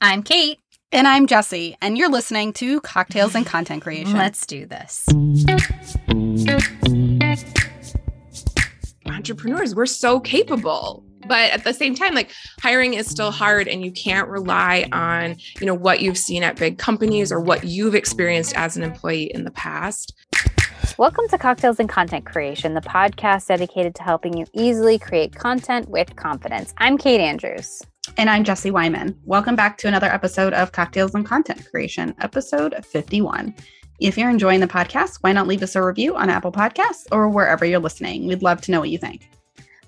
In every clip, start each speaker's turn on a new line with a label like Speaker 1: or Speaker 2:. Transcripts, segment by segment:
Speaker 1: I'm Kate.
Speaker 2: And I'm Jesse, and you're listening to Cocktails and Content Creation.
Speaker 1: Let's do this.
Speaker 3: Entrepreneurs, we're so capable. But at the same time, like hiring is still hard and you can't rely on, you know, what you've seen at big companies or what you've experienced as an employee in the past.
Speaker 1: Welcome to Cocktails and Content Creation, the podcast dedicated to helping you easily create content with confidence. I'm Kate Andrews.
Speaker 2: And I'm Jesse Wyman. Welcome back to another episode of Cocktails and Content Creation, episode 51. If you're enjoying the podcast, why not leave us a review on Apple Podcasts or wherever you're listening? We'd love to know what you think.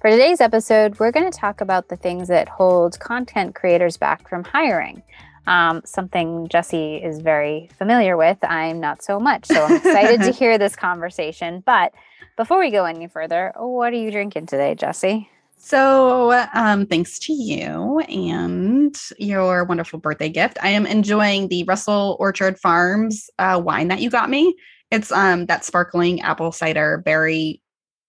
Speaker 1: For today's episode, we're going to talk about the things that hold content creators back from hiring. Um, something Jesse is very familiar with. I'm not so much. So I'm excited to hear this conversation. But before we go any further, what are you drinking today, Jesse?
Speaker 2: So, um, thanks to you and your wonderful birthday gift, I am enjoying the Russell Orchard Farms uh, wine that you got me. It's um that sparkling apple cider berry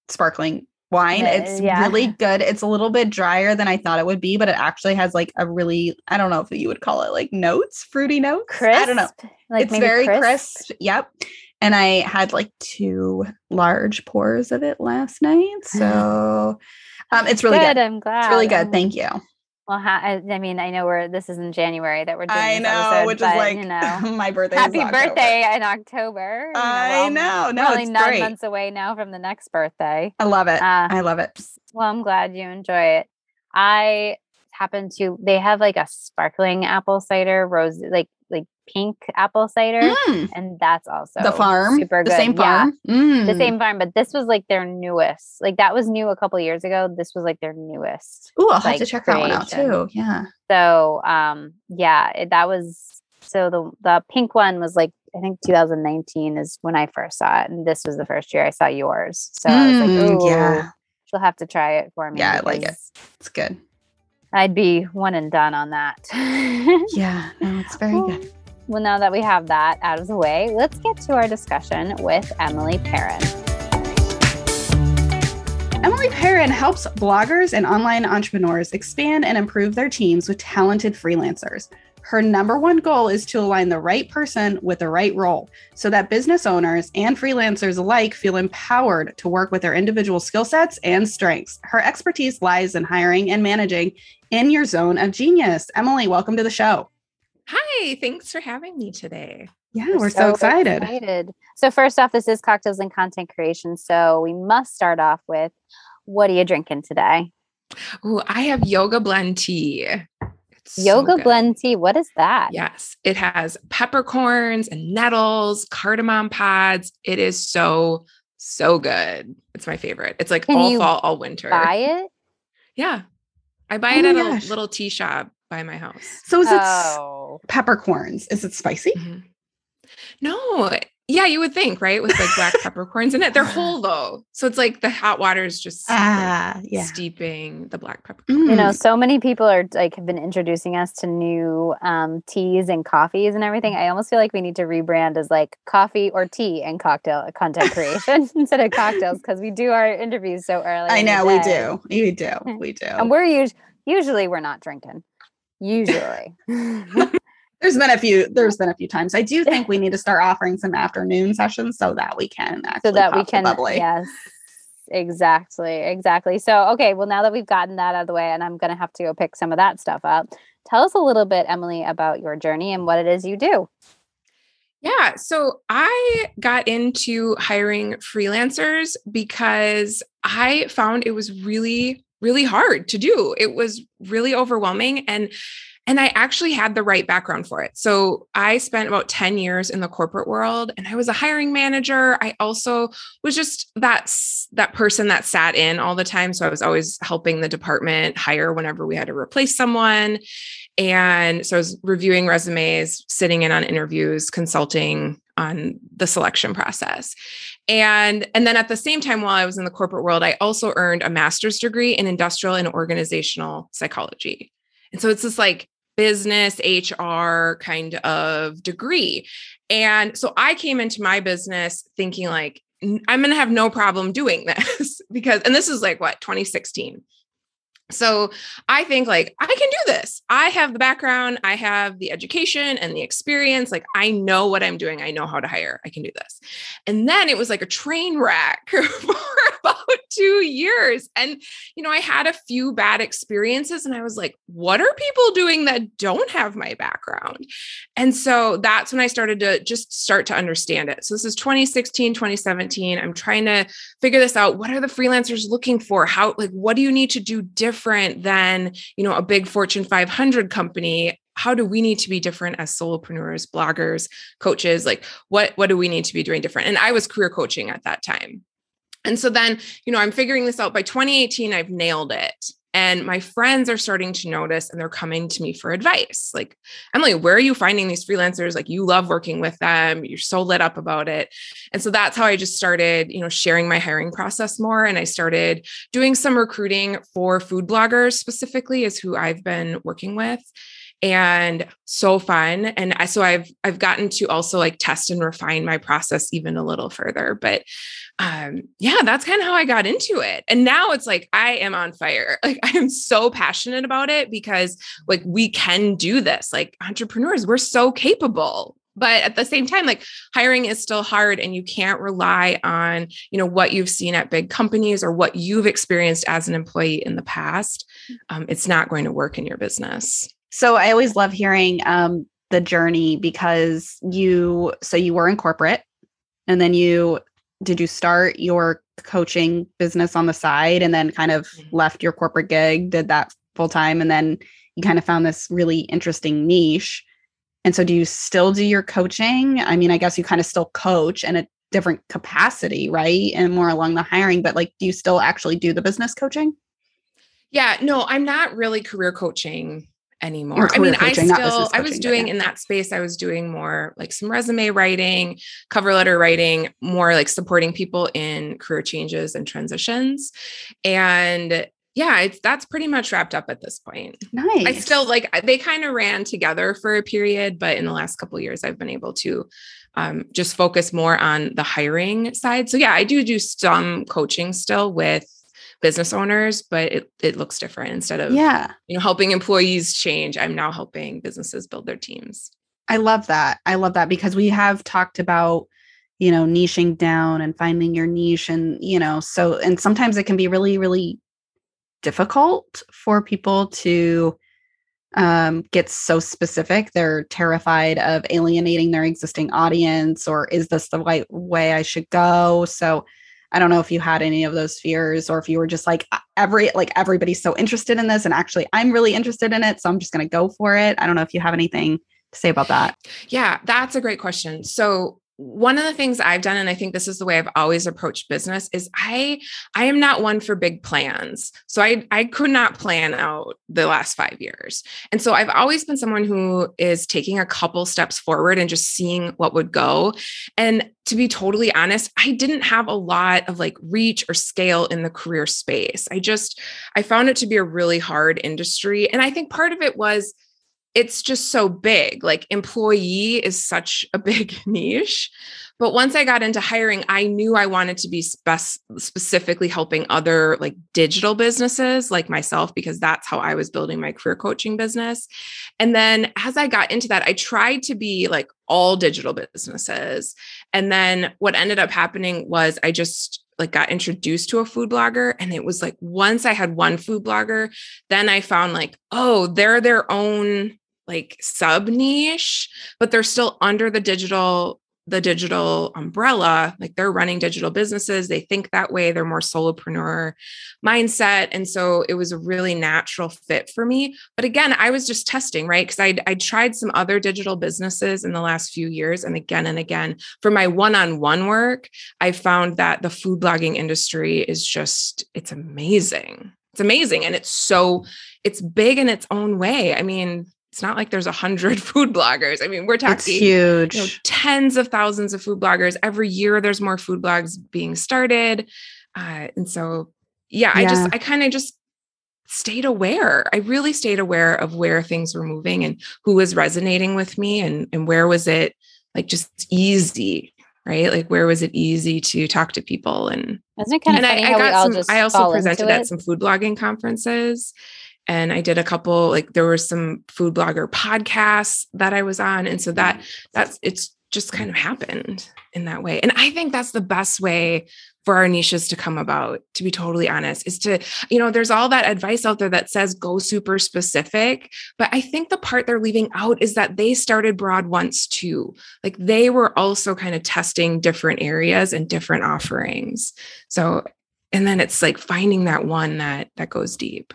Speaker 2: sparkling wine. It's yeah. really good. It's a little bit drier than I thought it would be, but it actually has like a really I don't know if you would call it like notes, fruity notes.
Speaker 1: Crisp.
Speaker 2: I don't know.
Speaker 1: Like
Speaker 2: it's very
Speaker 1: crisp.
Speaker 2: crisp. Yep. And I had like two large pours of it last night. So um, it's really
Speaker 1: good.
Speaker 2: good.
Speaker 1: I'm glad.
Speaker 2: It's really good. Thank you.
Speaker 1: Well, ha- I, I mean, I know we're this is in January that we're doing.
Speaker 2: I know,
Speaker 1: episode,
Speaker 2: which
Speaker 1: but,
Speaker 2: is like
Speaker 1: you know,
Speaker 2: my birthday.
Speaker 1: happy
Speaker 2: is October.
Speaker 1: birthday in October. You
Speaker 2: I
Speaker 1: well,
Speaker 2: know. No, it's
Speaker 1: nine
Speaker 2: great.
Speaker 1: months away now from the next birthday.
Speaker 2: I love it.
Speaker 1: Uh,
Speaker 2: I love it.
Speaker 1: Well, I'm glad you enjoy it. I happen to. They have like a sparkling apple cider, rose like like pink apple cider,
Speaker 2: Mm,
Speaker 1: and that's also
Speaker 2: the farm,
Speaker 1: super
Speaker 2: the
Speaker 1: good.
Speaker 2: same
Speaker 1: Yeah,
Speaker 2: farm. Mm.
Speaker 1: the same farm, but this was like their newest. Like that was new a couple years ago. This was like their newest.
Speaker 2: Ooh, I'll have to check that one out
Speaker 1: creation.
Speaker 2: too. Yeah.
Speaker 1: So um yeah, it, that was so the the pink one was like I think 2019 is when I first saw it, and this was the first year I saw yours. So I was like,
Speaker 2: Mm, yeah.
Speaker 1: she'll have to try it for me.
Speaker 2: Yeah, I like it. It's good.
Speaker 1: I'd be one and done on that.
Speaker 2: Yeah. No, it's very good.
Speaker 1: well, now that we have that out of the way, let's get to our discussion with Emily Perrin.
Speaker 2: Emily Perrin helps bloggers and online entrepreneurs expand and improve their teams with talented freelancers. Her number one goal is to align the right person with the right role so that business owners and freelancers alike feel empowered to work with their individual skill sets and strengths. Her expertise lies in hiring and managing in your zone of genius. Emily, welcome to the show.
Speaker 3: Hi, thanks for having me today.
Speaker 2: Yeah, we're, so, excited.
Speaker 1: excited. So first off, this is cocktails and content creation. So we must start off with what are you drinking today?
Speaker 3: Oh, I have yoga blend tea. It's so
Speaker 1: Yoga
Speaker 3: good.
Speaker 1: blend tea. What is that?
Speaker 3: Yes, it has peppercorns and nettles, cardamom pods. It is so so good. It's my favorite. It's like
Speaker 1: Can
Speaker 3: all
Speaker 1: you
Speaker 3: fall, all winter.
Speaker 1: Buy it?
Speaker 3: Yeah, I buy
Speaker 2: Oh
Speaker 3: it at
Speaker 2: gosh.
Speaker 3: a little tea shop by my house.
Speaker 2: So is it
Speaker 1: Oh.
Speaker 2: peppercorns? Is it spicy?
Speaker 3: Mhm. No, yeah, you would think, right? With like black peppercorns in it. They're whole though. So it's like the hot water is just like,
Speaker 2: Ah, yeah.
Speaker 3: steeping the black peppercorns.
Speaker 1: You know,
Speaker 2: Mm.
Speaker 1: so many people are like have been introducing us to new um, teas and coffees and everything. I almost feel like we need to rebrand as like coffee or tea and cocktail uh, content creation instead of cocktails because we do our interviews so early.
Speaker 2: I know we do. We do. We do.
Speaker 1: and we're us- usually we're not drinking. Usually,
Speaker 2: There's been a few. There's been a few times. I do think we need to start offering some afternoon sessions so that we can actually
Speaker 1: so that we
Speaker 2: pop the
Speaker 1: can
Speaker 2: bubbly.
Speaker 1: yes exactly exactly so okay well now that we've gotten that out of the way and i'm going to have to go pick some of that stuff up tell us a little bit emily about your journey and what it is you do
Speaker 3: Yeah. So I got into hiring freelancers because I found it was really, really hard to do. It was really overwhelming. And and I actually had the right background for it. So I spent about 10 years in the corporate world and I was a hiring manager. I also was just that that person that sat in all the time. So I was always helping the department hire whenever we had to replace someone. And so I was reviewing resumes, sitting in on interviews, consulting on the selection process. And and then at the same time while I was in the corporate world, I also earned a master's degree in industrial and organizational psychology. And so it's this like business HR kind of degree. And so I came into my business thinking like I'm going to have no problem doing this because and this is like what 2016. So I think like I can do this. I have the background, I have the education and the experience. Like I know what I'm doing. I know how to hire. I can do this. And then it was like a train wreck for about 2 years. And you know, I had a few bad experiences and I was like, what are people doing that don't have my background? And so that's when I started to just start to understand it. So this is 2016, 2017. I'm trying to figure this out. What are the freelancers looking for? How like what do you need to do different different than, you know, a big Fortune 500 company? How do we need to be different as solopreneurs, bloggers, coaches? Like what what do we need to be doing different? And I was career coaching at that time. And so then, you know, I'm figuring this out by 2018 I've nailed it. And my friends are starting to notice and they're coming to me for advice. Like, Emily, where are you finding these freelancers? Like, you love working with them. You're so lit up about it. And so that's how I just started, you know, sharing my hiring process more. And I started doing some recruiting for food bloggers specifically, is who I've been working with and so fun and so i've i've gotten to also like test and refine my process even a little further but um yeah that's kind of how i got into it and now it's like i am on fire like i am so passionate about it because like we can do this like entrepreneurs we're so capable but at the same time like hiring is still hard and you can't rely on you know what you've seen at big companies or what you've experienced as an employee in the past um, it's not going to work in your business.
Speaker 2: So I always love hearing um, the journey because you, so you were in corporate and then you, did you start your coaching business on the side and then kind of mm-hmm. left your corporate gig, did that full time, and then you kind of found this really interesting niche. And so do you still do your coaching? I mean, I guess you kind of still coach in a different capacity, right? And more along the hiring, but like, do you still actually do the business coaching?
Speaker 3: Yeah, no, I'm not really career coaching anymore. I mean, I still I was doing in that space, I was doing more like some resume writing, cover letter writing, more like supporting people in career changes and transitions. And yeah, it's that's pretty much wrapped up at this point.
Speaker 2: Nice.
Speaker 3: I still like they kind of ran together for a period, but in the last couple years, I've been able to um, just focus more on the hiring side. So yeah, I do do some coaching still with business owners, but it it looks different. Instead of
Speaker 2: yeah,
Speaker 3: you know, helping employees change, I'm now helping businesses build their teams.
Speaker 2: I love that. I love that because we have talked about you know niching down and finding your niche and you know so and sometimes it can be really really difficult for people to um, get so specific. They're terrified of alienating their existing audience, or is this the right way I should go? So I don't know if you had any of those fears or if you were just like uh, every like everybody's so interested in this and actually I'm really interested in it so I'm just going to go for it. I don't know if you have anything to say about that.
Speaker 3: Yeah, that's a great question. So one of the things I've done, and I think this is the way I've always approached business, is I I am not one for big plans. So I I could not plan out the last five years. And so I've always been someone who is taking a couple steps forward and just seeing what would go. And to be totally honest, I didn't have a lot of like reach or scale in the career space. I just I found it to be a really hard industry. And I think part of it was it's just so big. Like employee is such a big niche. But once I got into hiring, I knew I wanted to be spec- specifically helping other like digital businesses like myself, because that's how I was building my career coaching business. And then as I got into that, I tried to be like all digital businesses. And then what ended up happening was I just like got introduced to a food blogger and it was like once I had one food blogger then I found like oh they're their own like sub niche, but they're still under the digital the digital umbrella like they're running digital businesses they think that way they're more solopreneur mindset and so it was a really natural fit for me but again i was just testing right because i i tried some other digital businesses in the last few years and again and again for my one-on-one work i found that the food blogging industry is just it's amazing it's amazing and it's so it's big in its own way i mean it's not like there's a hundred food bloggers. I mean, we're talking
Speaker 2: it's huge,
Speaker 3: you know, tens of thousands of food bloggers every year. There's more food blogs being started, uh, and so yeah, yeah. I just I kind of just stayed aware. I really stayed aware of where things were moving and who was resonating with me, and and where was it like just easy right? Like where was it easy to talk to people and
Speaker 1: Isn't it kind of funny
Speaker 3: I, I
Speaker 1: how we all
Speaker 3: got some
Speaker 1: just
Speaker 3: I also
Speaker 1: fall
Speaker 3: presented
Speaker 1: into
Speaker 3: at some food blogging conferences and I did a couple like there were some food blogger podcasts that I was on and so that mm-hmm. that's it's just kind mm-hmm. of happened in that way. And I think that's the best way for our niches to come about, to be totally honest, is to, you know, there's all that advice out there that says go super specific. But I think the part they're leaving out is that they started broad once too. Like they were also kind of testing different areas and different offerings. So, and then it's like finding that one that that goes deep.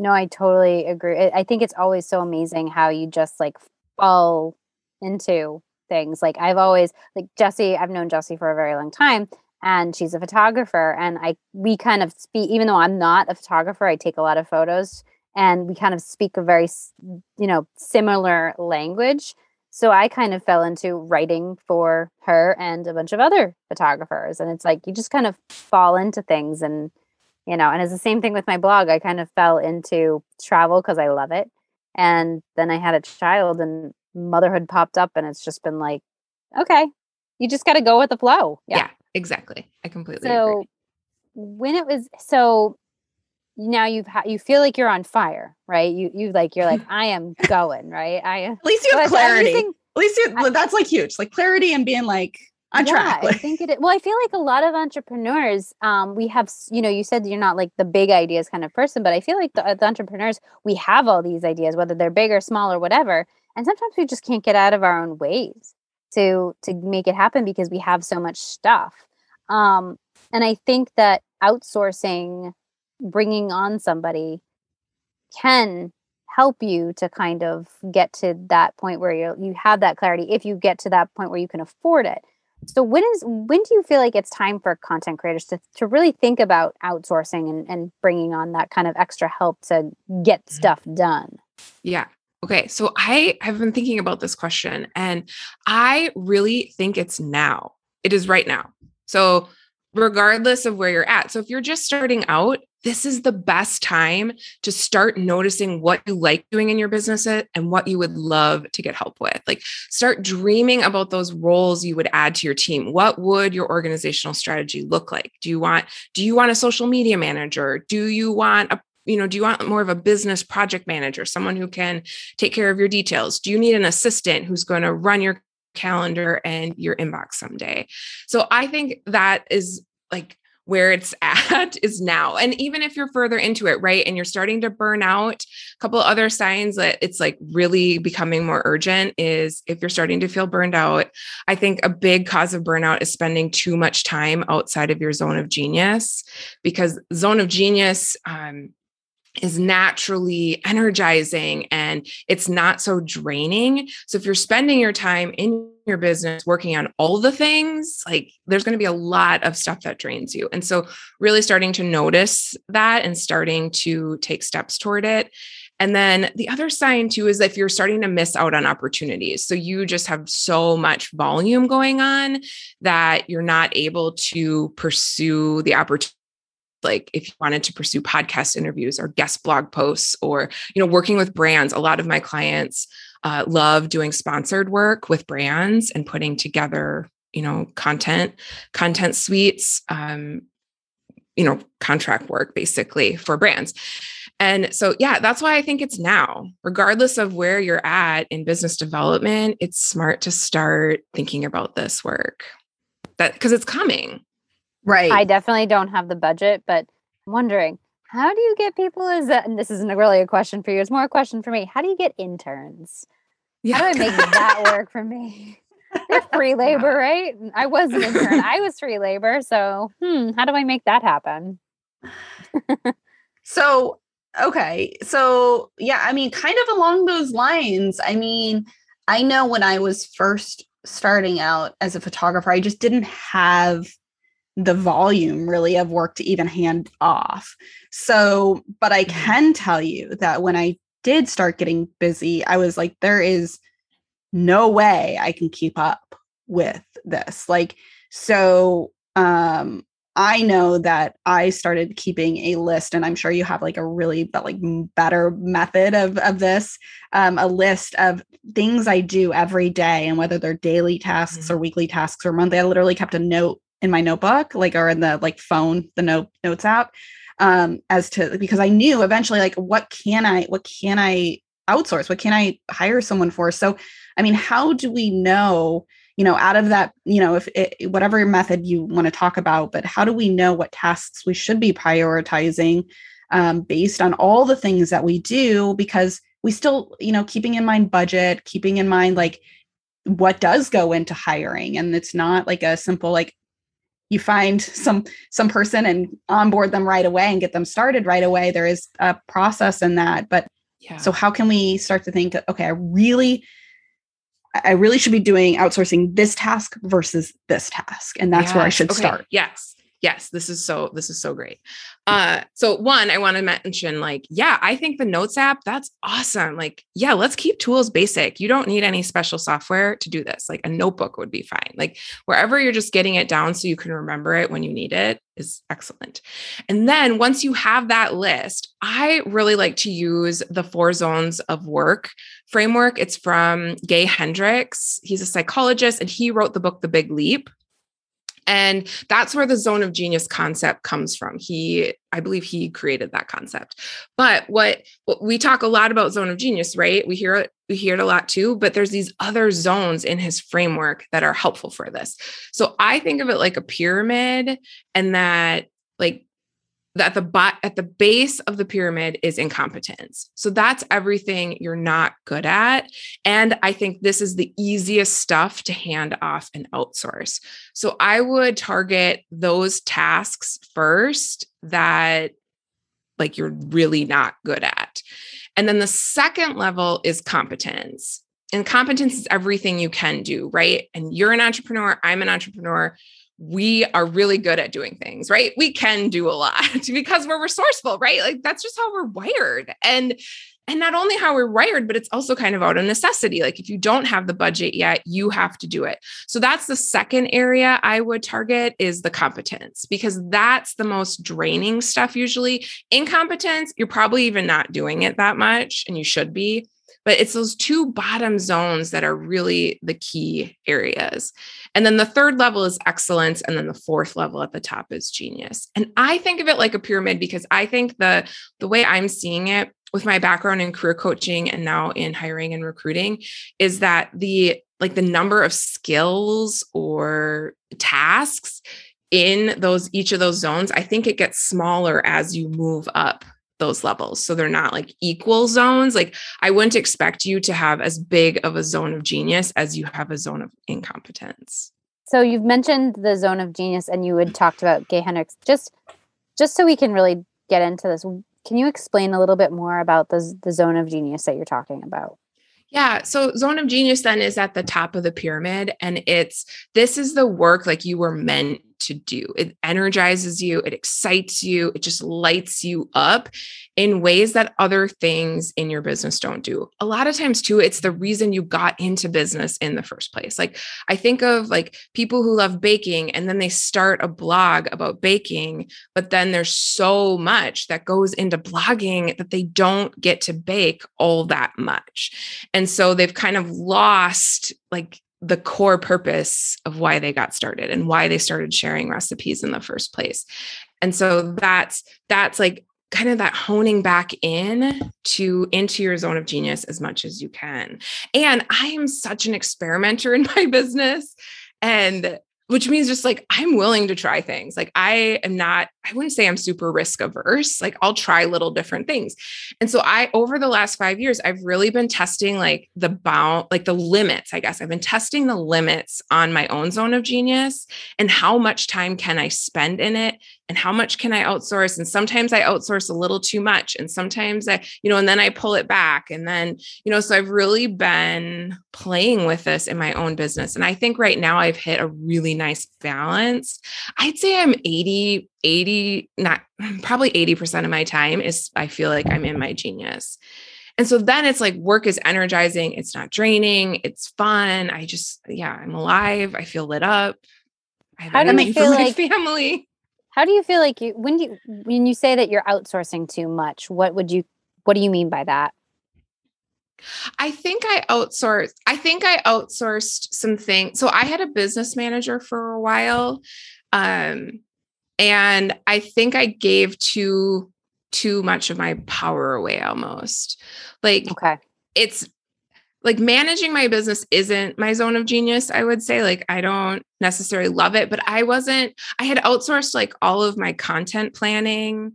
Speaker 1: No, I totally agree. I think it's always so amazing how you just like fall into things. Like I've always like Jesse, I've known Jesse for a very long time and she's a photographer and I we kind of speak even though I'm not a photographer, I take a lot of photos and we kind of speak a very you know similar language. So I kind of fell into writing for her and a bunch of other photographers and it's like you just kind of fall into things and you know and it's the same thing with my blog i kind of fell into travel because i love it and then i had a child and motherhood popped up and it's just been like okay you just got to go with the flow
Speaker 3: Yeah, exactly. I completely
Speaker 1: so
Speaker 3: agree.
Speaker 1: when it was so now you've ha- you feel like you're on fire right you you like you're like i am going right i
Speaker 2: At least you have clarity. At least you, that's like huge. Like clarity and being like on track.
Speaker 1: I think it. Well, I feel like a lot of entrepreneurs, um, we have, you know, you said you're not like the big ideas kind of person, but I feel like the, uh, the entrepreneurs, we have all these ideas, whether they're big or small or whatever, and sometimes we just can't get out of our own ways to to make it happen because we have so much stuff. Um, and I think that outsourcing, bringing on somebody, can help you to kind of get to that point where you you have that clarity if you get to that point where you can afford it so when is when do you feel like it's time for content creators to, to really think about outsourcing and, and bringing on that kind of extra help to get
Speaker 3: Mhm.
Speaker 1: stuff done
Speaker 3: Yeah. Okay. So I have been thinking about this question and I really think it's now. It is right now. So, regardless of where you're at. So, if you're just starting out, this is the best time to start noticing what you like doing in your business and what you would love to get help with. Like, start dreaming about those roles you would add to your team. What would your organizational strategy look like? Do you want do you want a social media manager? Do you want a you know, do you want more of a business project manager, someone who can take care of your details? Do you need an assistant who's going to run your calendar and your inbox someday? So I think that is like where it's at is now. And even if you're further into it, right, and you're starting to burn out, a couple other signs that it's like really becoming more urgent is if you're starting to feel burned out. I think a big cause of burnout is spending too much time outside of your zone of genius because zone of genius um, is naturally energizing and it's not so draining. So if you're spending your time in your business working on all the things, like there's going to be a lot of stuff that drains you. And so really starting to notice that and starting to take steps toward it. And then the other sign too is if you're starting to miss out on opportunities. So you just have so much volume going on that you're not able to pursue the opportunity like if you wanted to pursue podcast interviews or guest blog posts or you know working with brands a lot of my clients uh, love doing sponsored work with brands and putting together you know content content suites um, you know contract work basically for brands. And so yeah that's why i think it's now. Regardless of where you're at in business development it's smart to start thinking about this work. That because it's coming
Speaker 2: right.
Speaker 1: i definitely don't have the budget but i'm wondering how do you get people is that and this isn't really a question for you it's more a question for me how do you get interns how do i make that work for me They're free labor right i was an intern i was free labor so hmm how do i make that happen
Speaker 2: So, okay. So, yeah, I mean, kind of along those lines. I mean, I know when I was first starting out as a photographer, I just didn't have the volume really of work to even hand off. So, but I
Speaker 3: Mhm.
Speaker 2: can tell you that when I did start getting busy, I was like, there is no way I can keep up with this. Like, so, um, I know that I started keeping a list, and I'm sure you have like a really but like better method of of this, um, a list of things I do every day, and whether they're daily tasks mm-hmm. or weekly tasks or monthly. I literally kept a note in my notebook, like or in the like phone, the note notes app, um, as to because I knew eventually like what can I what can I outsource, what can I hire someone for? So, I mean, how do we know? you know out of that you know if it, whatever method you want to talk about but how do we know what tasks we should be prioritizing um, based on all the things that we do because we still you know keeping in mind budget keeping in mind like what does go into hiring and it's not like a simple like you find some some person and onboard them right away and get them started right away there is a process in that but yeah. so how can we start to think okay i really I really should be doing outsourcing this task versus this task. And that's yes. where I should
Speaker 3: okay.
Speaker 2: start.
Speaker 3: Yes. Yes. This is so, this is so great. Uh, so one, I want to mention like, yeah, I think the notes app, that's awesome. Like, yeah, let's keep tools basic. You don't need any special software to do this. Like a notebook would be fine. Like wherever you're just getting it down so you can remember it when you need it is excellent. And then once you have that list, I really like to use the four zones of work framework. It's from Gay Hendricks. He's a psychologist and he wrote the book, The Big Leap. And that's where the zone of genius concept comes from. He, I believe he created that concept. But what, what, we talk a lot about zone of genius, right? We hear it, we hear it a lot too, but there's these other zones in his framework that are helpful for this. So I think of it like a pyramid and that like that the bot at the base of the pyramid is incompetence. So that's everything you're not good at. And I think this is the easiest stuff to hand off and outsource. So I would target those tasks first that like you're really not good at. And then the second level is competence. And competence is everything you can do, right? And you're an entrepreneur, I'm an entrepreneur we are really good at doing things, right? We can do a lot because we're resourceful, right? Like that's just how we're wired. And and not only how we're wired, but it's also kind of out of necessity. Like if you don't have the budget yet, you have to do it. So that's the second area I would target is the competence because that's the most draining stuff usually. Incompetence, you're probably even not doing it that much and you should be but it's those two bottom zones that are really the key areas. And then the third level is excellence. And then the fourth level at the top is genius. And I think of it like a pyramid because I think the, the way I'm seeing it with my background in career coaching and now in hiring and recruiting is that the like the number of skills or tasks in those each of those zones i think it gets smaller as you move up those levels. So they're not like equal zones. Like I wouldn't expect you to have as big of a zone of genius as you have a zone of incompetence.
Speaker 1: So you've mentioned the zone of genius and you had talked about Gay Hendricks. Just just so we can really get into this, can you explain a little bit more about the, the zone of genius that you're talking about?
Speaker 3: Yeah. So zone of genius then is at the top of the pyramid. And it's this is the work like you were meant to do. It energizes you, it excites you, it just lights you up in ways that other things in your business don't do. A lot of times, too, it's the reason you got into business in the first place. Like, I think of like people who love baking and then they start a blog about baking, but then there's so much that goes into blogging that they don't get to bake all that much. And so they've kind of lost like the core purpose of why they got started and why they started sharing recipes in the first place. And so that's that's like kind of that honing back in to into your zone of genius as much as you can. And I am such an experimenter in my business and which means just like I'm willing to try things. Like I am not, I wouldn't say I'm super risk averse. Like I'll try little different things. And so I, over the last five years, I've really been testing like the bound, like the limits, I guess. I've been testing the limits on my own zone of genius and how much time can I spend in it and how much can I outsource? And sometimes I outsource a little too much. And sometimes I, you know, and then I pull it back. And then, you know, so I've really been playing with this in my own business. And I think right now I've hit a really nice balance. I'd say I'm 80, 80, not probably 80% of my time is I feel like I'm in my genius. And so then it's like work is energizing, it's not draining, it's fun. I just, yeah, I'm alive. I feel lit up.
Speaker 1: I have How do you feel like
Speaker 3: family?
Speaker 1: How do you feel like you when do you when you say that you're outsourcing too much? What would you what do you mean by that?
Speaker 3: I think I outsourced. I think I outsourced some things. So I had a business manager for a while. Um, and I think I gave too too much of my power away almost. Like
Speaker 1: okay.
Speaker 3: it's like managing my business isn't my zone of genius, I would say. Like I don't necessarily love it, but I wasn't I had outsourced like all of my content planning.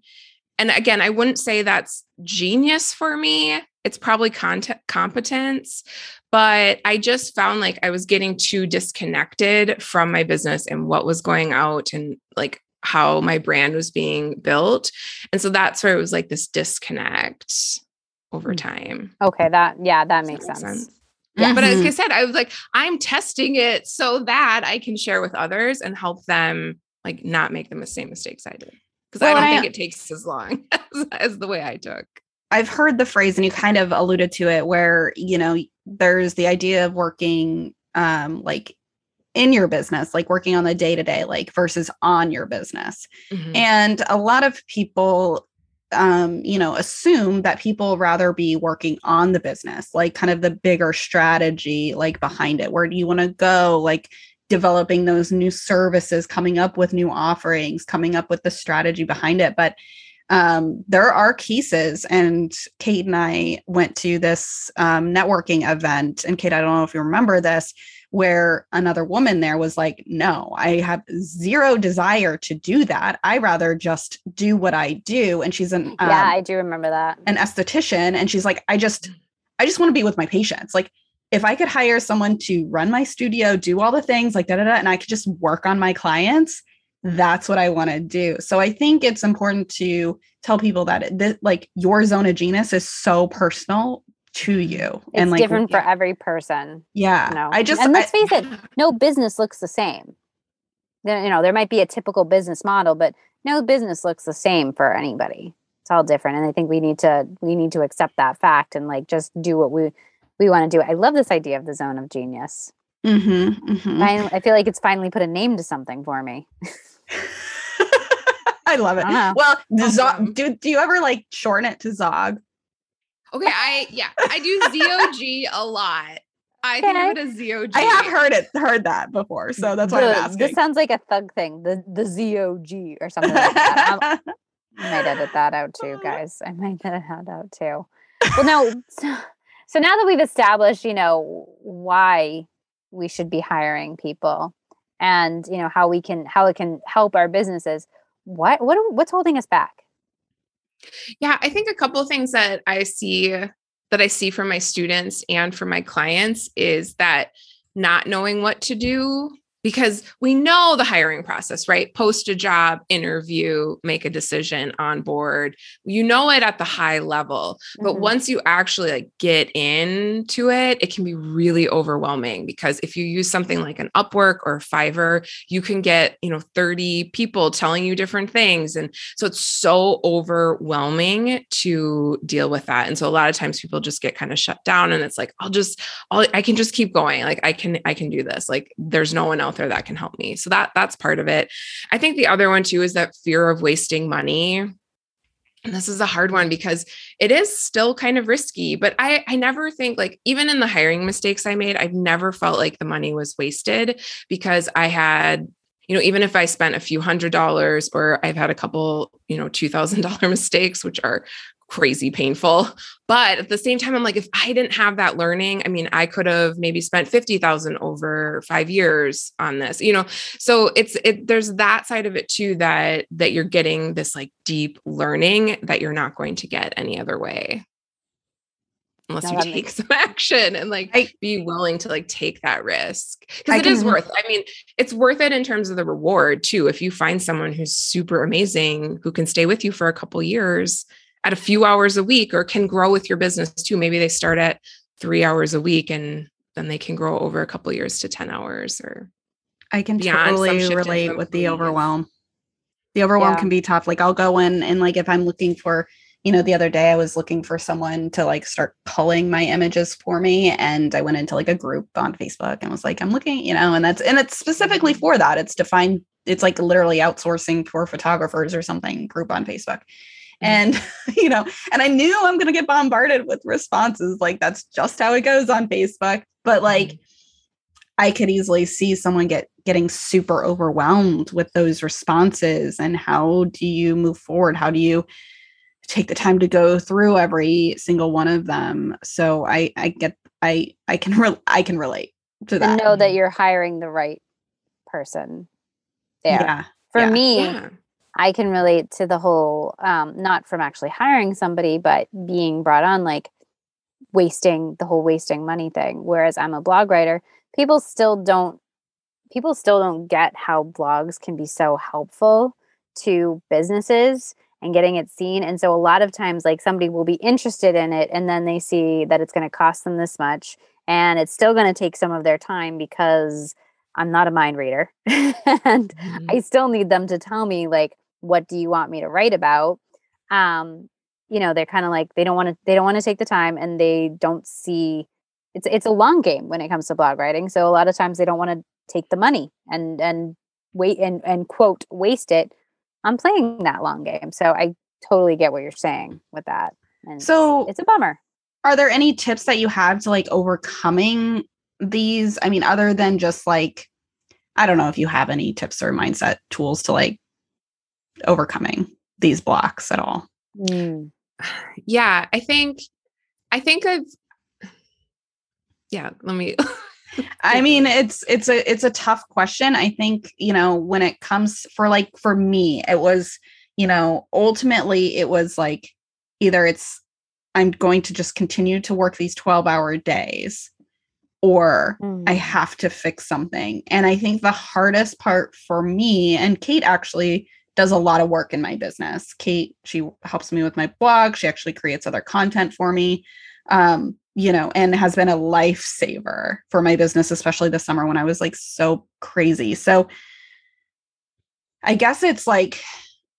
Speaker 3: And again, I wouldn't say that's genius for me it's probably content competence but i just found like i was getting too disconnected from my business and what was going out and like how my brand was being built and so that's where it was like this disconnect over mm. time
Speaker 1: okay that yeah that makes that sense, sense?
Speaker 3: Yeah. But as I said, I was like, I'm testing it so that I can share with others and help them like not make the same mistakes I did. Because well, I don't I, think it takes as long as, as the way I took.
Speaker 2: I've heard the phrase, and you kind of alluded to it, where you know there's the idea of working um, like in your business, like working on the day to day, like versus on your business. Mm-hmm. And a lot of people, um, you know, assume that people rather be working on the business, like kind of the bigger strategy, like behind it. Where do you want to go? Like developing those new services, coming up with new offerings, coming up with the strategy behind it. But um, there are cases, and Kate and I went to this um, networking event. And Kate, I don't know if you remember this, where another woman there was like, No, I have zero desire to do that. I rather just do what I do. And she's an
Speaker 1: um, yeah, I do remember that
Speaker 2: an esthetician, and she's like, I just, I just want to be with my patients. Like, if I could hire someone to run my studio, do all the things like da da da, and I could just work on my clients, that's what I want to do. So I think it's important to tell people that it, like your zone of genius is so personal to you
Speaker 1: it's and like different for every person.
Speaker 2: Yeah.
Speaker 1: You know? I just and let's I, face it, no business looks the same. You know, there might be a typical business model, but no business looks the same for anybody. It's all different. And I think we need to we need to accept that fact and like just do what we we want to do. I love this idea of the zone of genius.
Speaker 2: Mm-hmm, mm-hmm.
Speaker 1: I, I feel like it's finally put a name to something for me.
Speaker 2: I love it. I well, Zog, do, do you ever like shorten it to Zog?
Speaker 3: Okay, I yeah, I do ZOG a lot. I think of it as ZOG.
Speaker 2: I have heard it, heard that before, so that's why the, I'm asking.
Speaker 1: This sounds like a thug thing, the the ZOG or something like that. i might edit that out too, guys. I might edit that out too. Well, no. So, so now that we've established, you know, why we should be hiring people, and you know how we can how it can help our businesses what what what's holding us back
Speaker 3: yeah i think a couple of things that i see that i see from my students and from my clients is that not knowing what to do because we know the hiring process, right? Post a job, interview, make a decision on board. You know it at the high level. But mm-hmm. once you actually like get into it, it can be really overwhelming because if you use something like an Upwork or Fiverr, you can get, you know, 30 people telling you different things. And so it's so overwhelming to deal with that. And so a lot of times people just get kind of shut down and it's like, I'll just, I'll, I can just keep going. Like I can, I can do this. Like there's no one else out there that can help me. So that that's part of it. I think the other one too is that fear of wasting money. And this is a hard one because it is still kind of risky, but I I never think like even in the hiring mistakes I made, I've never felt like the money was wasted because I had you know, even if I spent a few hundred dollars or I've had a couple, you know, $2,000 mistakes, which are crazy painful. But at the same time, I'm like, if I didn't have that learning, I mean, I could have maybe spent 50,000 over five years on this, you know? So it's, it, there's that side of it too, that, that you're getting this like deep learning that you're not going to get any other way. Unless you take some action and like I, be willing to like take that risk. Because it is worth, I mean, it's worth it in terms of the reward too. If you find someone who's super amazing who can stay with you for a couple years, at a few hours a week or can grow with your business too. Maybe they start at three hours a week and then they can grow over a couple years to 10 hours or
Speaker 2: I can totally relate with the overwhelm. The overwhelm yeah. can be tough. Like I'll go in and like if I'm looking for, you know, the other day I was looking for someone to like start pulling my images for me. And I went into like a group on Facebook and was like, I'm looking, you know, and that's and it's specifically mm-hmm. for that. It's to find it's like literally outsourcing for photographers or something group on Facebook. Mm-hmm. And, you know, and I knew I'm going to get bombarded with responses. Like, that's just how it goes on Facebook. But like, mm-hmm. I could easily see someone get getting super overwhelmed with those responses. And how do you move forward? How do you take the time to go through every single one of them? So I, I get, I, I can, re- I can relate to that.
Speaker 1: And know that mm-hmm. you're hiring the right person there.
Speaker 2: Yeah.
Speaker 1: For
Speaker 2: yeah.
Speaker 1: me,
Speaker 3: Yeah.
Speaker 1: I can relate to the whole, um, not from actually hiring somebody, but being brought on, like wasting the whole wasting money thing. Whereas I'm a blog writer, people still don't, people still don't get how blogs can be so helpful to businesses and getting it seen. And so a lot of times, like somebody will be interested in it and then they see that it's going to cost them this much and it's still going to take some of their time because I'm not a mind reader and
Speaker 3: Mhm.
Speaker 1: I still need them to tell me like what do you want me to write about? Um you know they're kind of like they don't want to they don't want to take the time and they don't see it's it's a long game when it comes to blog writing so a lot of times they don't want to take the money and and wait and and quote waste it on playing that long game so I totally get what you're saying with that and
Speaker 2: So
Speaker 1: it's a bummer.
Speaker 2: are there any tips that you have to like overcoming these? I mean other than just like i don't know if you have any tips or mindset tools to like overcoming these blocks at all
Speaker 1: Mm.
Speaker 3: yeah i think i think i've yeah let me
Speaker 2: i mean it's it's a it's a tough question i think you know when it comes for like for me it was you know ultimately it was like either it's i'm going to just continue to work these 12 hour days or I
Speaker 1: Mm.
Speaker 2: have to fix something. And I think the hardest part for me, and Kate actually does a lot of work in my business. Kate, she helps me with my blog. She actually creates other content for me, um, you know, and has been a lifesaver for my business, especially this summer when I was like so crazy. So I guess it's like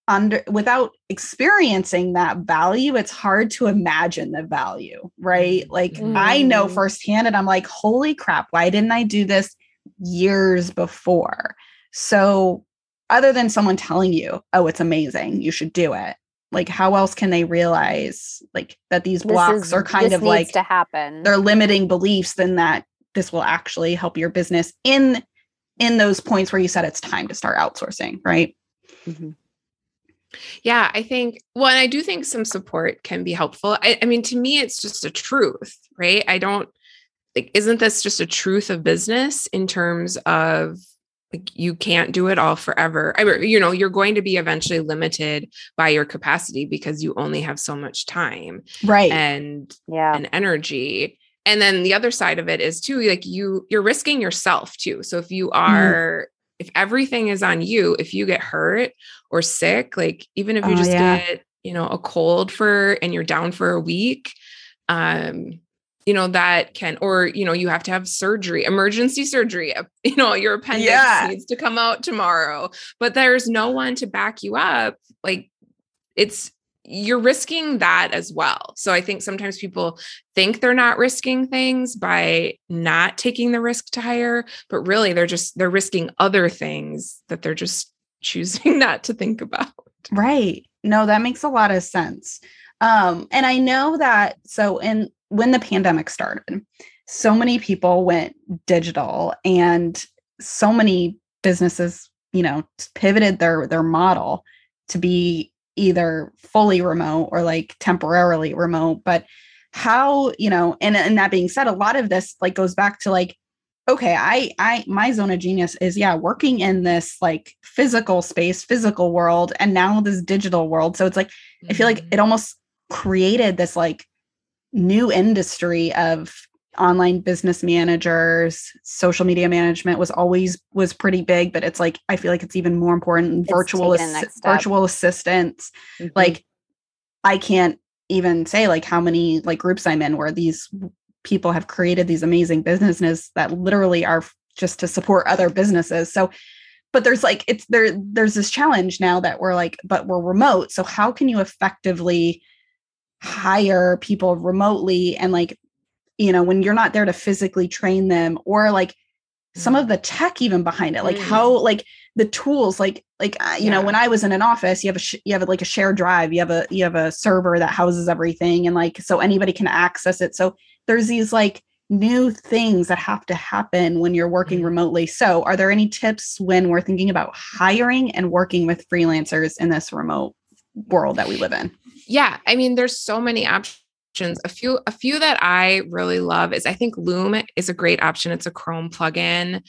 Speaker 2: under without experiencing that value, it's hard to imagine the value, right? Like I know
Speaker 1: Mm.
Speaker 2: firsthand, and I'm like, holy crap, why didn't I do this years before? So, other than someone telling you, oh, it's amazing, you should do it. Like, how else can they realize like that these
Speaker 1: This
Speaker 2: blocks
Speaker 1: is-
Speaker 2: are kind
Speaker 1: this
Speaker 2: of
Speaker 1: needs
Speaker 2: like
Speaker 1: to happen
Speaker 2: they're limiting beliefs than that this will actually help your business in in those points where you said it's time to start outsourcing, right?
Speaker 1: Mhm.
Speaker 3: Yeah, I think, well, and I do think some support can be helpful. I, I mean, to me, it's just a truth, right? I don't like, isn't this just a truth of business in terms of like you can't do it all forever? I mean, you know, you're going to be eventually limited by your capacity because you only have so much time
Speaker 2: Right.
Speaker 3: and
Speaker 1: yeah
Speaker 3: and energy and then the other side of it is too like you you're risking yourself too so if you are if everything is on you if you get hurt or sick like even if you
Speaker 2: Oh,
Speaker 3: just
Speaker 2: yeah.
Speaker 3: get you know a cold for and you're down for a week um you know that can or you know you have to have surgery emergency surgery uh, you know your appendix
Speaker 2: Yeah.
Speaker 3: needs to come out tomorrow but there's no one to back you up like it's you're risking that as well so i think sometimes people think they're not risking things by not taking the risk to hire but really they're just they're risking other things that they're just choosing not to think about
Speaker 2: Right. No, that makes a lot of sense. Um, and I know that so in when the pandemic started, so many people went digital and so many businesses, you know, pivoted their their model to be either fully remote or like temporarily remote. But how, you know, and and that being said, a lot of this like goes back to like okay i i my zone of genius is yeah working in this like physical space physical world and now this digital world so it's like i feel like mm-hmm. it almost created this like new industry of online business managers social media management was always was pretty big but it's like i feel like it's even more important
Speaker 1: It's
Speaker 2: virtual
Speaker 1: taken a
Speaker 2: assi-
Speaker 1: next step.
Speaker 2: virtual assistants
Speaker 1: Mhm.
Speaker 2: like i can't even say like how many like groups i'm in where these people have created these amazing businesses that literally are just to support other businesses so but there's like it's there there's this challenge now that we're like but we're remote so how can you effectively hire people remotely and like you know when you're not there to physically train them or like some
Speaker 3: Mm.
Speaker 2: of the tech even behind it like
Speaker 3: Mm.
Speaker 2: how like the tools like like uh, you yeah. know when i was in an office you have a sh- you have like a shared drive you have a you have a server that houses everything and like so anybody can access it so there's these like new things that have to happen when you're working mm-hmm. remotely so are there any tips when we're thinking about hiring and working with freelancers in this remote world that we live in
Speaker 3: yeah i mean there's so many options. A few a few that i really love is i think loom is a great option. It's a chrome plugin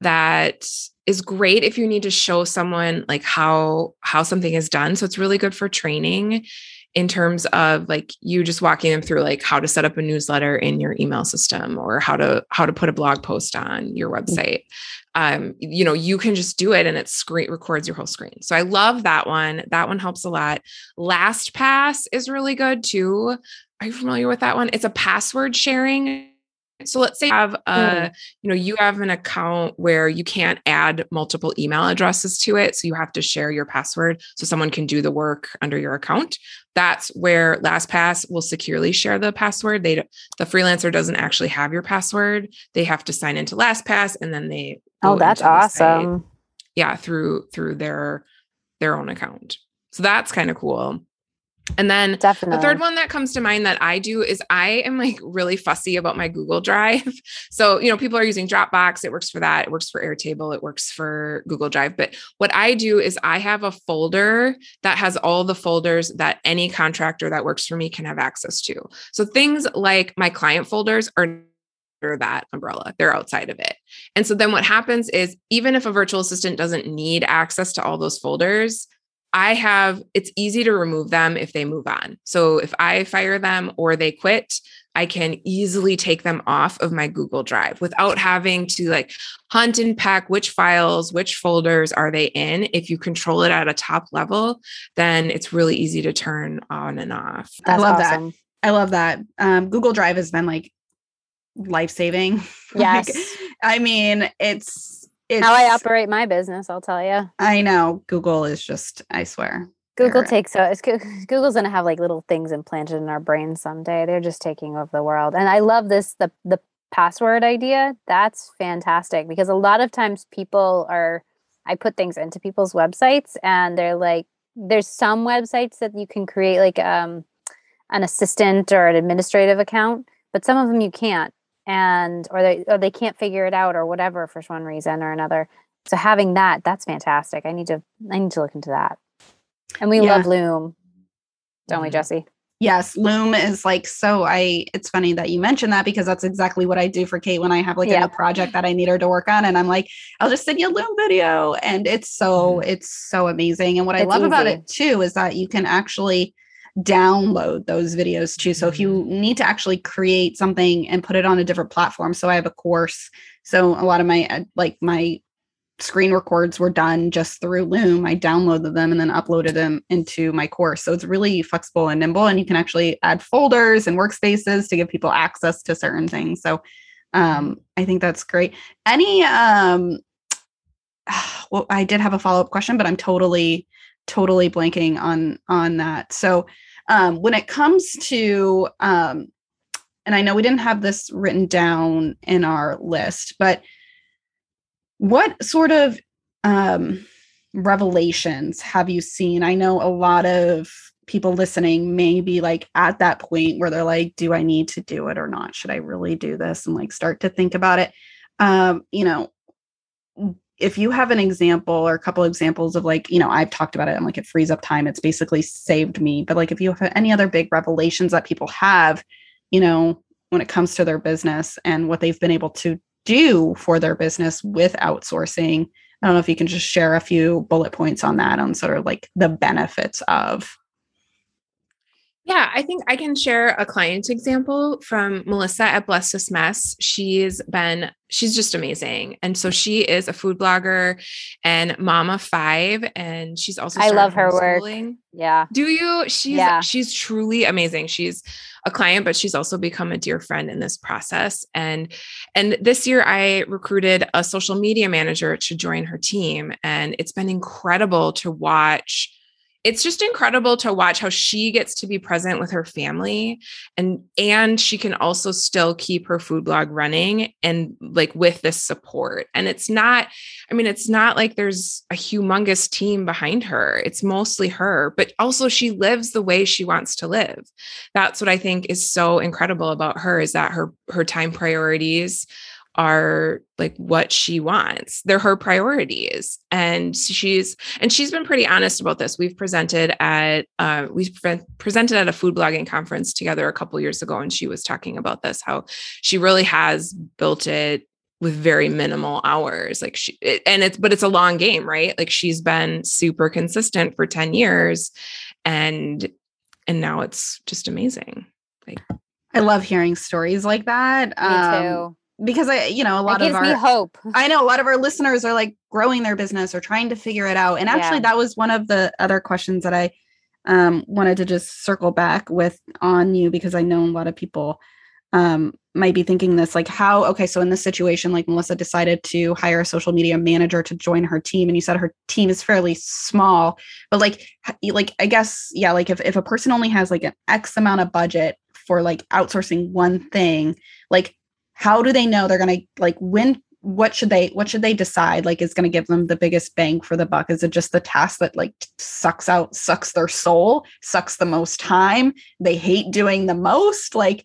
Speaker 3: that is great if you need to show someone like how how something is done. So it's really good for training in terms of like you just walking them through like how to set up a newsletter in your email system or how to how to put a blog post on your mm. website. Um you know you can just do it and it screen records your whole screen. So i love that one. That one helps a lot. Lastpass is really good too. Are you familiar with that one? It's a password sharing so let's say you have a, mm. you know, you have an account where you can't add multiple email addresses to it. So you have to share your password so someone can do the work under your account. That's where LastPass will securely share the password. They the freelancer doesn't actually have your password. They have to sign into LastPass and then they
Speaker 1: Oh, that's awesome.
Speaker 3: Yeah, through through their their own account. So that's kind of cool. And then Definitely. the third one that comes to mind that I do is I am like really fussy about my Google Drive. So, you know, people are using Dropbox, it works for that, it works for Airtable, it works for Google Drive. But what I do is I have a folder that has all the folders that any contractor that works for me can have access to. So things like my client folders are under that umbrella. They're outside of it. And so then what happens is even if a virtual assistant doesn't need access to all those folders, I have, it's easy to remove them if they move on. So if I fire them or they quit, I can easily take them off of my Google Drive without having to like hunt and pack which files, which folders are they in. If you control it at a top level, then it's really easy to turn on and off.
Speaker 2: That's I love awesome. that. I love that. Um, Google Drive has been like life saving.
Speaker 1: Yes.
Speaker 2: like, I mean, it's
Speaker 1: it's, how I operate my business, I'll tell you.
Speaker 2: I know Google is just, I swear.
Speaker 1: Google takes so Google's gonna have like little things implanted in our brains someday. They're just taking over the world. And I love this the the password idea. That's fantastic because a lot of times people are I put things into people's websites and they're like there's some websites that you can create like um an assistant or an administrative account, but some of them you can't and or they or they can't figure it out or whatever for one reason or another. So having that, that's fantastic. I need to I need to look into that. And we yeah. love Loom, don't mm-hmm. we, Jesse?
Speaker 2: Yes, Loom is like so. I it's funny that you mentioned that because that's exactly what I do for Kate when I have like yeah. a project that I need her to work on, and I'm like, I'll just send you a Loom video, and it's so mm-hmm. it's so amazing. And what it's I love easy. about it too is that you can actually download those videos too. So if you mm-hmm. need to actually create something and put it on a different platform, so I have a course. So a lot of my uh, like my screen records were done just through Loom. I downloaded them and then uploaded them into my course. So it's really flexible and nimble, and you can actually add folders and workspaces to give people access to certain things. So um, I think that's great. Any um, well, I did have a follow up question, but I'm totally totally blanking on on that. So um, when it comes to um, and I know we didn't have this written down in our list, but what sort of um, revelations have you seen? I know a lot of people listening may be like at that point where they're like, do I need to do it or not? Should I really do this? And like start to think about it. Um, you know, if you have an example or a couple examples of like, you know, I've talked about it, I'm like, it frees up time. It's basically saved me. But like, if you have any other big revelations that people have, you know, when it comes to their business and what they've been able to do for their business with outsourcing, I don't know if you can just share a few bullet points on that, on sort of like the benefits of
Speaker 3: yeah, I think I can share a client example from Melissa at Bless This Mess. She's been, she's just amazing. And so she is a food blogger and mama five. And she's also,
Speaker 1: I love her work. Yeah.
Speaker 3: Do you? She's, yeah. she's truly amazing. She's a client, but she's also become a dear friend in this process. And, and this year I recruited a social media manager to join her team. And it's been incredible to watch it's just incredible to watch how she gets to be present with her family and and she can also still keep her food blog running and like with this support. And it's not i mean it's not like there's a humongous team behind her. It's mostly her but also she lives the way she wants to live. That's what i think is so incredible about her is that her her time priorities are like what she wants. They're her priorities. And she's and she's been pretty honest about this. We've presented at uh we pre- presented at a food blogging conference together a couple years ago and she was talking about this how she really has built it with very minimal hours like she it, and it's but it's a long game right like she's been super consistent for 10 years and and now it's just amazing like
Speaker 2: I love hearing stories like that.
Speaker 1: Me
Speaker 2: um,
Speaker 1: too.
Speaker 2: Because I, you know, a lot of our
Speaker 1: me hope.
Speaker 2: I know a lot of our listeners are like growing their business or trying to figure it out. And actually,
Speaker 1: Yeah.
Speaker 2: that was one of the other questions that I um, wanted to just circle back with on you because I know a lot of people um, might be thinking this like, how, okay, so in this situation, like Melissa decided to hire a social media manager to join her team. And you said her team is fairly small, but like, like, I guess, yeah, like if, if a person only has like an X amount of budget for like outsourcing one thing, like, how do they know they're going to like when what should they what should they decide like is going to give them the biggest bang for the buck is it just the task that like sucks out sucks their soul sucks the most time they hate doing the most like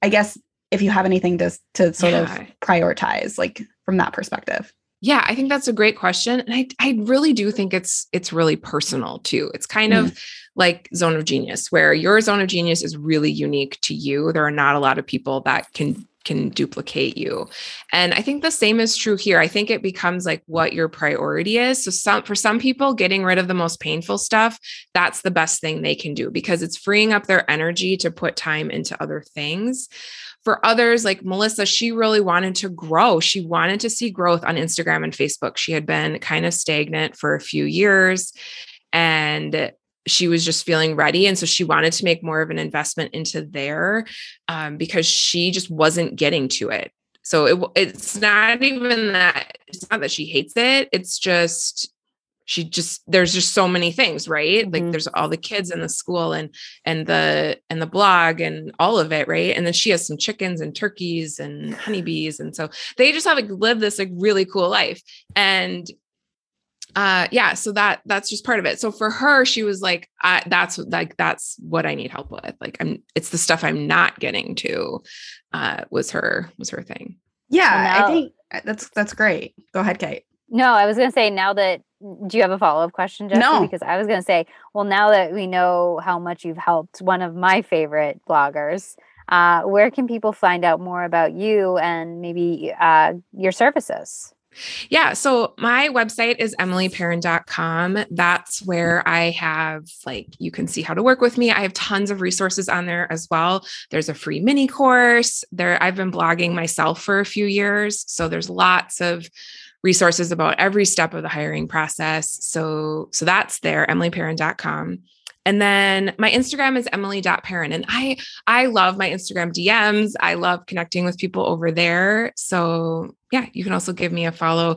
Speaker 2: i guess if you have anything to to sort
Speaker 3: Yeah.
Speaker 2: of prioritize like from that perspective
Speaker 3: Yeah, I think that's a great question. And I, I really do think it's it's really personal too. It's kind of mm-hmm. like zone of genius, where your zone of genius is really unique to you. There are not a lot of people that can can duplicate you. And I think the same is true here. I think it becomes like what your priority is. So some for some people, getting rid of the most painful stuff, that's the best thing they can do because it's freeing up their energy to put time into other things for others like melissa she really wanted to grow she wanted to see growth on instagram and facebook she had been kind of stagnant for a few years and she was just feeling ready. And so she wanted to make more of an investment into there um, because she just wasn't getting to it. So it, it's not even that it's not that she hates it. It's just she just there's just so many things right? Like
Speaker 1: Mhm.
Speaker 3: there's all the kids in the school and and the and the blog and all of it right? And then she has some chickens and turkeys and honeybees. And so they just have like lived this like really cool life. And uh yeah so that that's just part of it so for her she was like I, that's like that's what i need help with like i'm it's the stuff i'm not getting to uh was her was her thing
Speaker 2: yeah
Speaker 1: now-
Speaker 2: i think uh, that's that's great go ahead kate
Speaker 1: No, I was going to say now that do you have a follow up question, Jesse?
Speaker 2: No.
Speaker 1: Because I was going to say, well, now that we know how much you've helped one of my favorite bloggers, uh, where can people find out more about you and maybe uh, your services?
Speaker 3: Yeah. So my website is emilyperrin.com. That's where I have like, you can see how to work with me. I have tons of resources on there as well. There's a free mini course there. I've been blogging myself for a few years. So there's lots of resources about every step of the hiring process. So, so that's there, emilyperrin.com. And then my Instagram is emily.perrin. And I I love my Instagram DMs. I love connecting with people over there. So yeah, you can also give me a follow.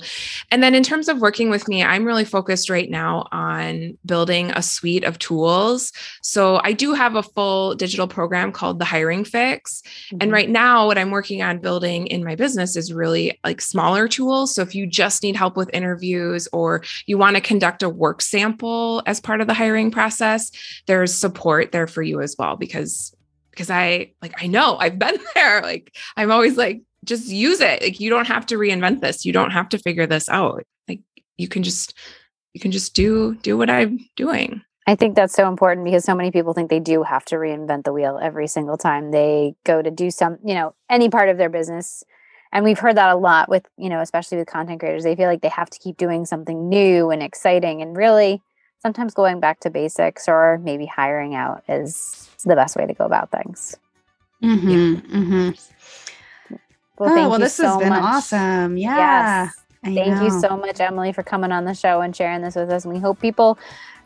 Speaker 3: And then in terms of working with me, I'm really focused right now on building a suite of tools. So I do have a full digital program called the Hiring Fix. And
Speaker 1: Mhm.
Speaker 3: right now, what I'm working on building in my business is really like smaller tools. So if you just need help with interviews or you want to conduct a work sample as part of the hiring process, there's support there for you as well because because I like I know I've been there. Like I'm always like just use it. Like you don't have to reinvent this. You don't have to figure this out. Like you can just you can just do do what I'm doing.
Speaker 1: I think that's so important because so many people think they do have to reinvent the wheel every single time they go to do some, you know, any part of their business. And we've heard that a lot with, you know, especially with content creators. They feel like they have to keep doing something new and exciting. And really, sometimes going back to basics or maybe hiring out is the best way to go about things.
Speaker 2: mm-hmm, mm-hmm.
Speaker 1: Well,
Speaker 2: oh, well
Speaker 1: you
Speaker 2: this
Speaker 1: so
Speaker 2: has been
Speaker 1: much.
Speaker 2: awesome yeah
Speaker 1: Yes.
Speaker 2: I
Speaker 1: Thank you so much, Emily, for coming on the show and sharing this with us. And we hope people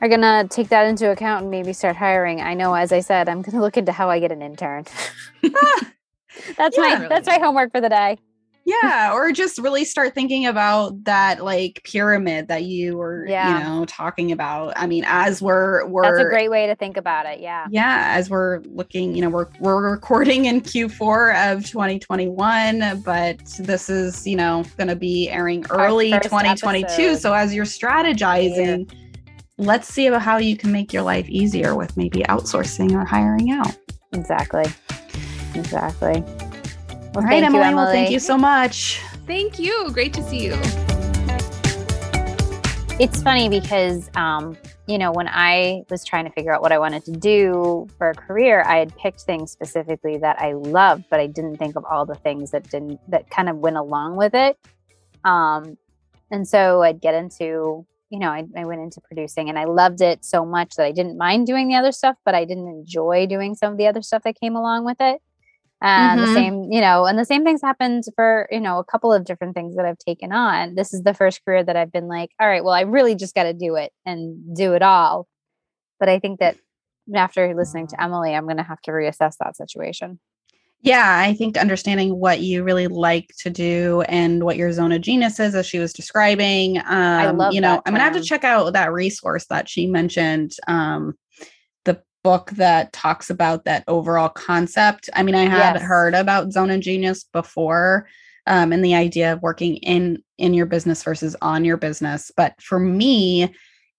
Speaker 1: are going to take that into account and maybe start hiring. I know, as I said, I'm going to look into how I get an intern. that's
Speaker 2: Yeah.
Speaker 1: my that's my homework for the day.
Speaker 2: Yeah or just really start thinking about that like pyramid that you were
Speaker 1: Yeah.
Speaker 2: you know talking about i mean as we're we're
Speaker 1: That's a great way to think about it. Yeah.
Speaker 2: yeah as we're looking you know we're we're recording in q4 of 2021 but this is you know going to be airing early 2022
Speaker 1: episode.
Speaker 2: so as you're strategizing let's see about how you can make your life easier with maybe outsourcing or hiring out
Speaker 1: Exactly. Exactly. Well,
Speaker 2: all right
Speaker 1: thank
Speaker 2: emily,
Speaker 1: you, Emily.
Speaker 2: well thank you so much
Speaker 3: Thank you. Great to see you.
Speaker 1: It's funny because, um, you know, when I was trying to figure out what I wanted to do for a career, I had picked things specifically that I loved, but I didn't think of all the things that didn't that kind of went along with it. Um, and so I'd get into, you know, I, I went into producing, and I loved it so much that I didn't mind doing the other stuff, but I didn't enjoy doing some of the other stuff that came along with it. And
Speaker 2: Mhm.
Speaker 1: the same, you know, and the same things happened for, you know, a couple of different things that I've taken on. This is the first career that I've been like, all right, well, I really just got to do it and do it all. But I think that after listening to Emily, I'm going to have to reassess that situation.
Speaker 2: Yeah, I think understanding what you really like to do and what your zone of genius is, as she was describing. Um,
Speaker 1: love
Speaker 2: you know, I'm gonna have to check out that resource that she mentioned. Um, book that talks about that overall concept. I mean, I had
Speaker 1: Yes.
Speaker 2: heard about zone of genius before, um, and the idea of working in in your business versus on your business. But for me,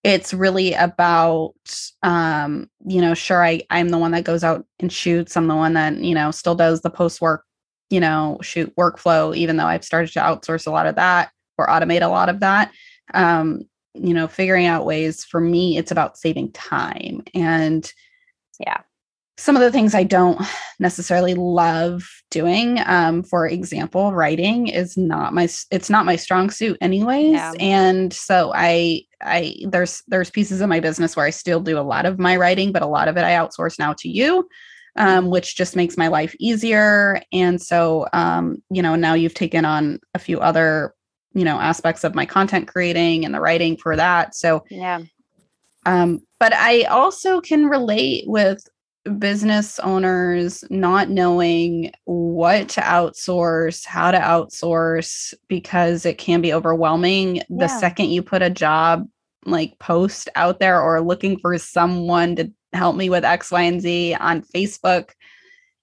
Speaker 2: it's really about um you know sure i i'm the one that goes out and shoots i'm the one that you know still does the post work you know shoot workflow even though i've started to outsource a lot of that or automate a lot of that um you know figuring out ways for me it's about saving time and
Speaker 1: Yeah.
Speaker 2: some of the things I don't necessarily love doing, um, for example, writing is not my it's not my strong suit anyways.
Speaker 1: Yeah.
Speaker 2: And so I I there's there's pieces of my business where I still do a lot of my writing, but a lot of it I outsource now to you. Um, which just makes my life easier. And so um, you know, now you've taken on a few other, you know, aspects of my content creating and the writing for that. So
Speaker 1: Yeah.
Speaker 2: um, but I also can relate with business owners not knowing what to outsource, how to outsource, because it can be overwhelming the second you put a job like post out there or looking for someone to help me with X, Y, and Z on Facebook.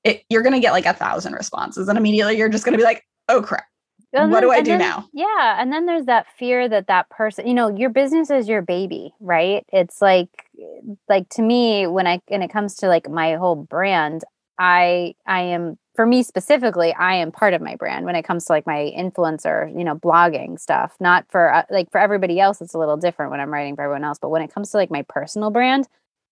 Speaker 2: It, you're going to get like a thousand responses, and immediately you're just going to be like, oh crap.
Speaker 1: And
Speaker 2: What
Speaker 1: then-
Speaker 2: do I do
Speaker 1: then-
Speaker 2: now?
Speaker 1: Yeah. And then there's that fear that that person, you know, your business is your baby, right? It's like, like to me, when I, and it comes to like my whole brand, I, I am, for me specifically, I am part of my brand when it comes to like my influencer, you know, blogging stuff. Not for, uh, like for everybody else, it's a little different when I'm writing for everyone else. But when it comes to like my personal brand,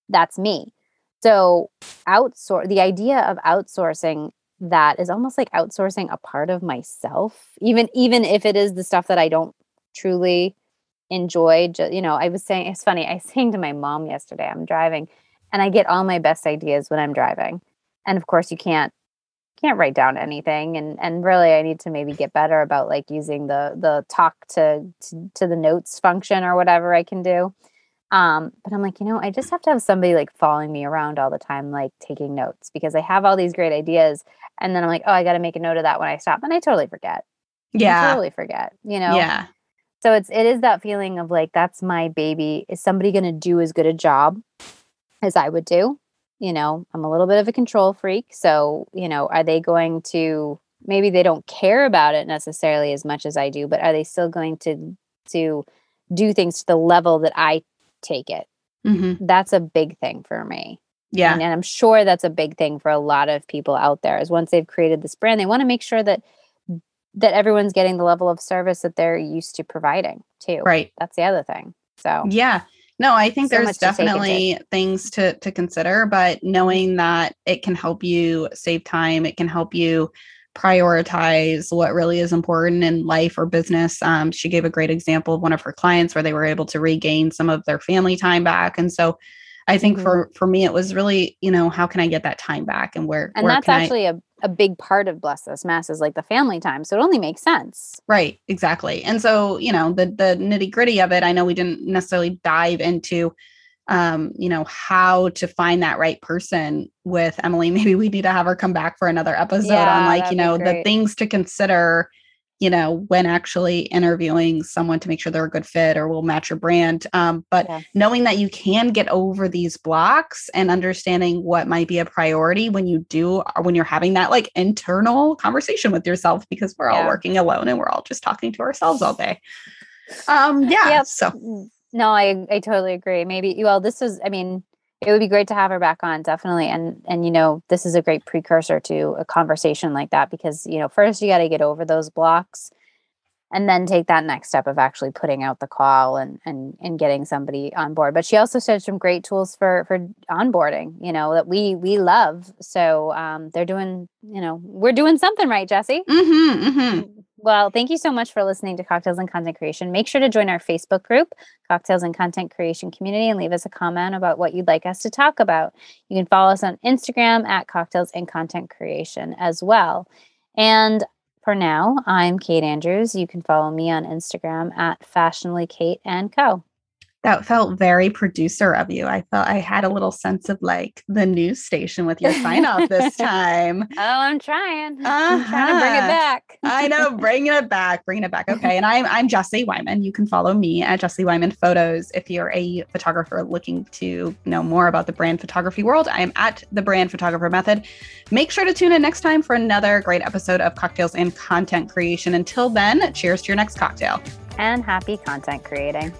Speaker 1: that's me. So outsource, the idea of outsourcing that is almost like outsourcing a part of myself even even if it is the stuff that i don't truly enjoy you know i was saying it's funny i saying to my mom yesterday i'm driving and i get all my best ideas when i'm driving and of course you can't can't write down anything and and really i need to maybe get better about like using the the talk to to, to the notes function or whatever i can do um but i'm like you know i just have to have somebody like following me around all the time like taking notes because i have all these great ideas and then i'm like oh i got to make a note of that when i stop and i totally forget I
Speaker 2: Yeah.
Speaker 1: totally forget you know
Speaker 2: Yeah.
Speaker 1: so it's it is that feeling of like that's my baby is somebody going to do as good a job as i would do you know i'm a little bit of a control freak so you know are they going to maybe they don't care about it necessarily as much as i do but are they still going to to do things to the level that i take it
Speaker 2: hmm
Speaker 1: that's a big thing for me
Speaker 2: Yeah.
Speaker 1: and, and i'm sure that's a big thing for a lot of people out there is once they've created this brand they want to make sure that that everyone's getting the level of service that they're used to providing too
Speaker 2: Right.
Speaker 1: that's the other thing so
Speaker 2: Yeah. No, I think
Speaker 1: So
Speaker 2: there's definitely things to to consider, but knowing that it can help you save time, it can help you prioritize what really is important in life or business. Um, she gave a great example of one of her clients where they were able to regain some of their family time back, and so I think
Speaker 1: Mhm.
Speaker 2: for for me it was really you know how can I get that time back and where
Speaker 1: and
Speaker 2: where
Speaker 1: that's actually a, a big part of Bless This Mess is like the family time so it only makes sense
Speaker 2: Right, exactly. And so, you know, the the nitty gritty of it, I know we didn't necessarily dive into um, you know, how to find that right person with Emily. Maybe we need to have her come back for another episode
Speaker 1: Yeah,
Speaker 2: on like, you know, the things to consider you know, when actually interviewing someone to make sure they're a good fit or will match your brand. Um, but yeah. knowing that you can get over these blocks and understanding what might be a priority when you do, or when you're having that like internal conversation with yourself, because we're yeah. all working alone and we're all just talking to ourselves all day. Um, yeah. Yep. So.
Speaker 1: No, I, I totally agree. Maybe, well, this is, I mean, it would be great to have her back on definitely and and you know this is a great precursor to a conversation like that because you know first you got to get over those blocks and then take that next step of actually putting out the call and and and getting somebody on board but she also said some great tools for for onboarding you know that we we love so um they're doing you know we're doing something right jesse
Speaker 2: mm-hmm, mm-hmm.
Speaker 1: Well, thank you so much for listening to Cocktails and Content Creation. Make sure to join our Facebook group, Cocktails and Content Creation Community, and leave us a comment about what you'd like us to talk about. You can follow us on Instagram at Cocktails and Content Creation as well. And for now, I'm Kate Andrews. You can follow me on Instagram at Fashionably Kate and Co
Speaker 2: that felt very producer of you. I felt I had a little sense of like the news station with your sign off this time.
Speaker 1: oh, I'm trying. Uh-huh. I'm trying to bring it uh-huh. back.
Speaker 2: I know, bringing it back, bringing it back. Okay. And I'm I'm Jessie Wyman. You can follow me at Jessie Wyman Photos if you're a photographer looking to know more about the brand photography world. I am at the Brand Photographer Method. Make sure to tune in next time for another great episode of Cocktails and Content Creation. Until then, cheers to your next cocktail.
Speaker 1: And happy content creating.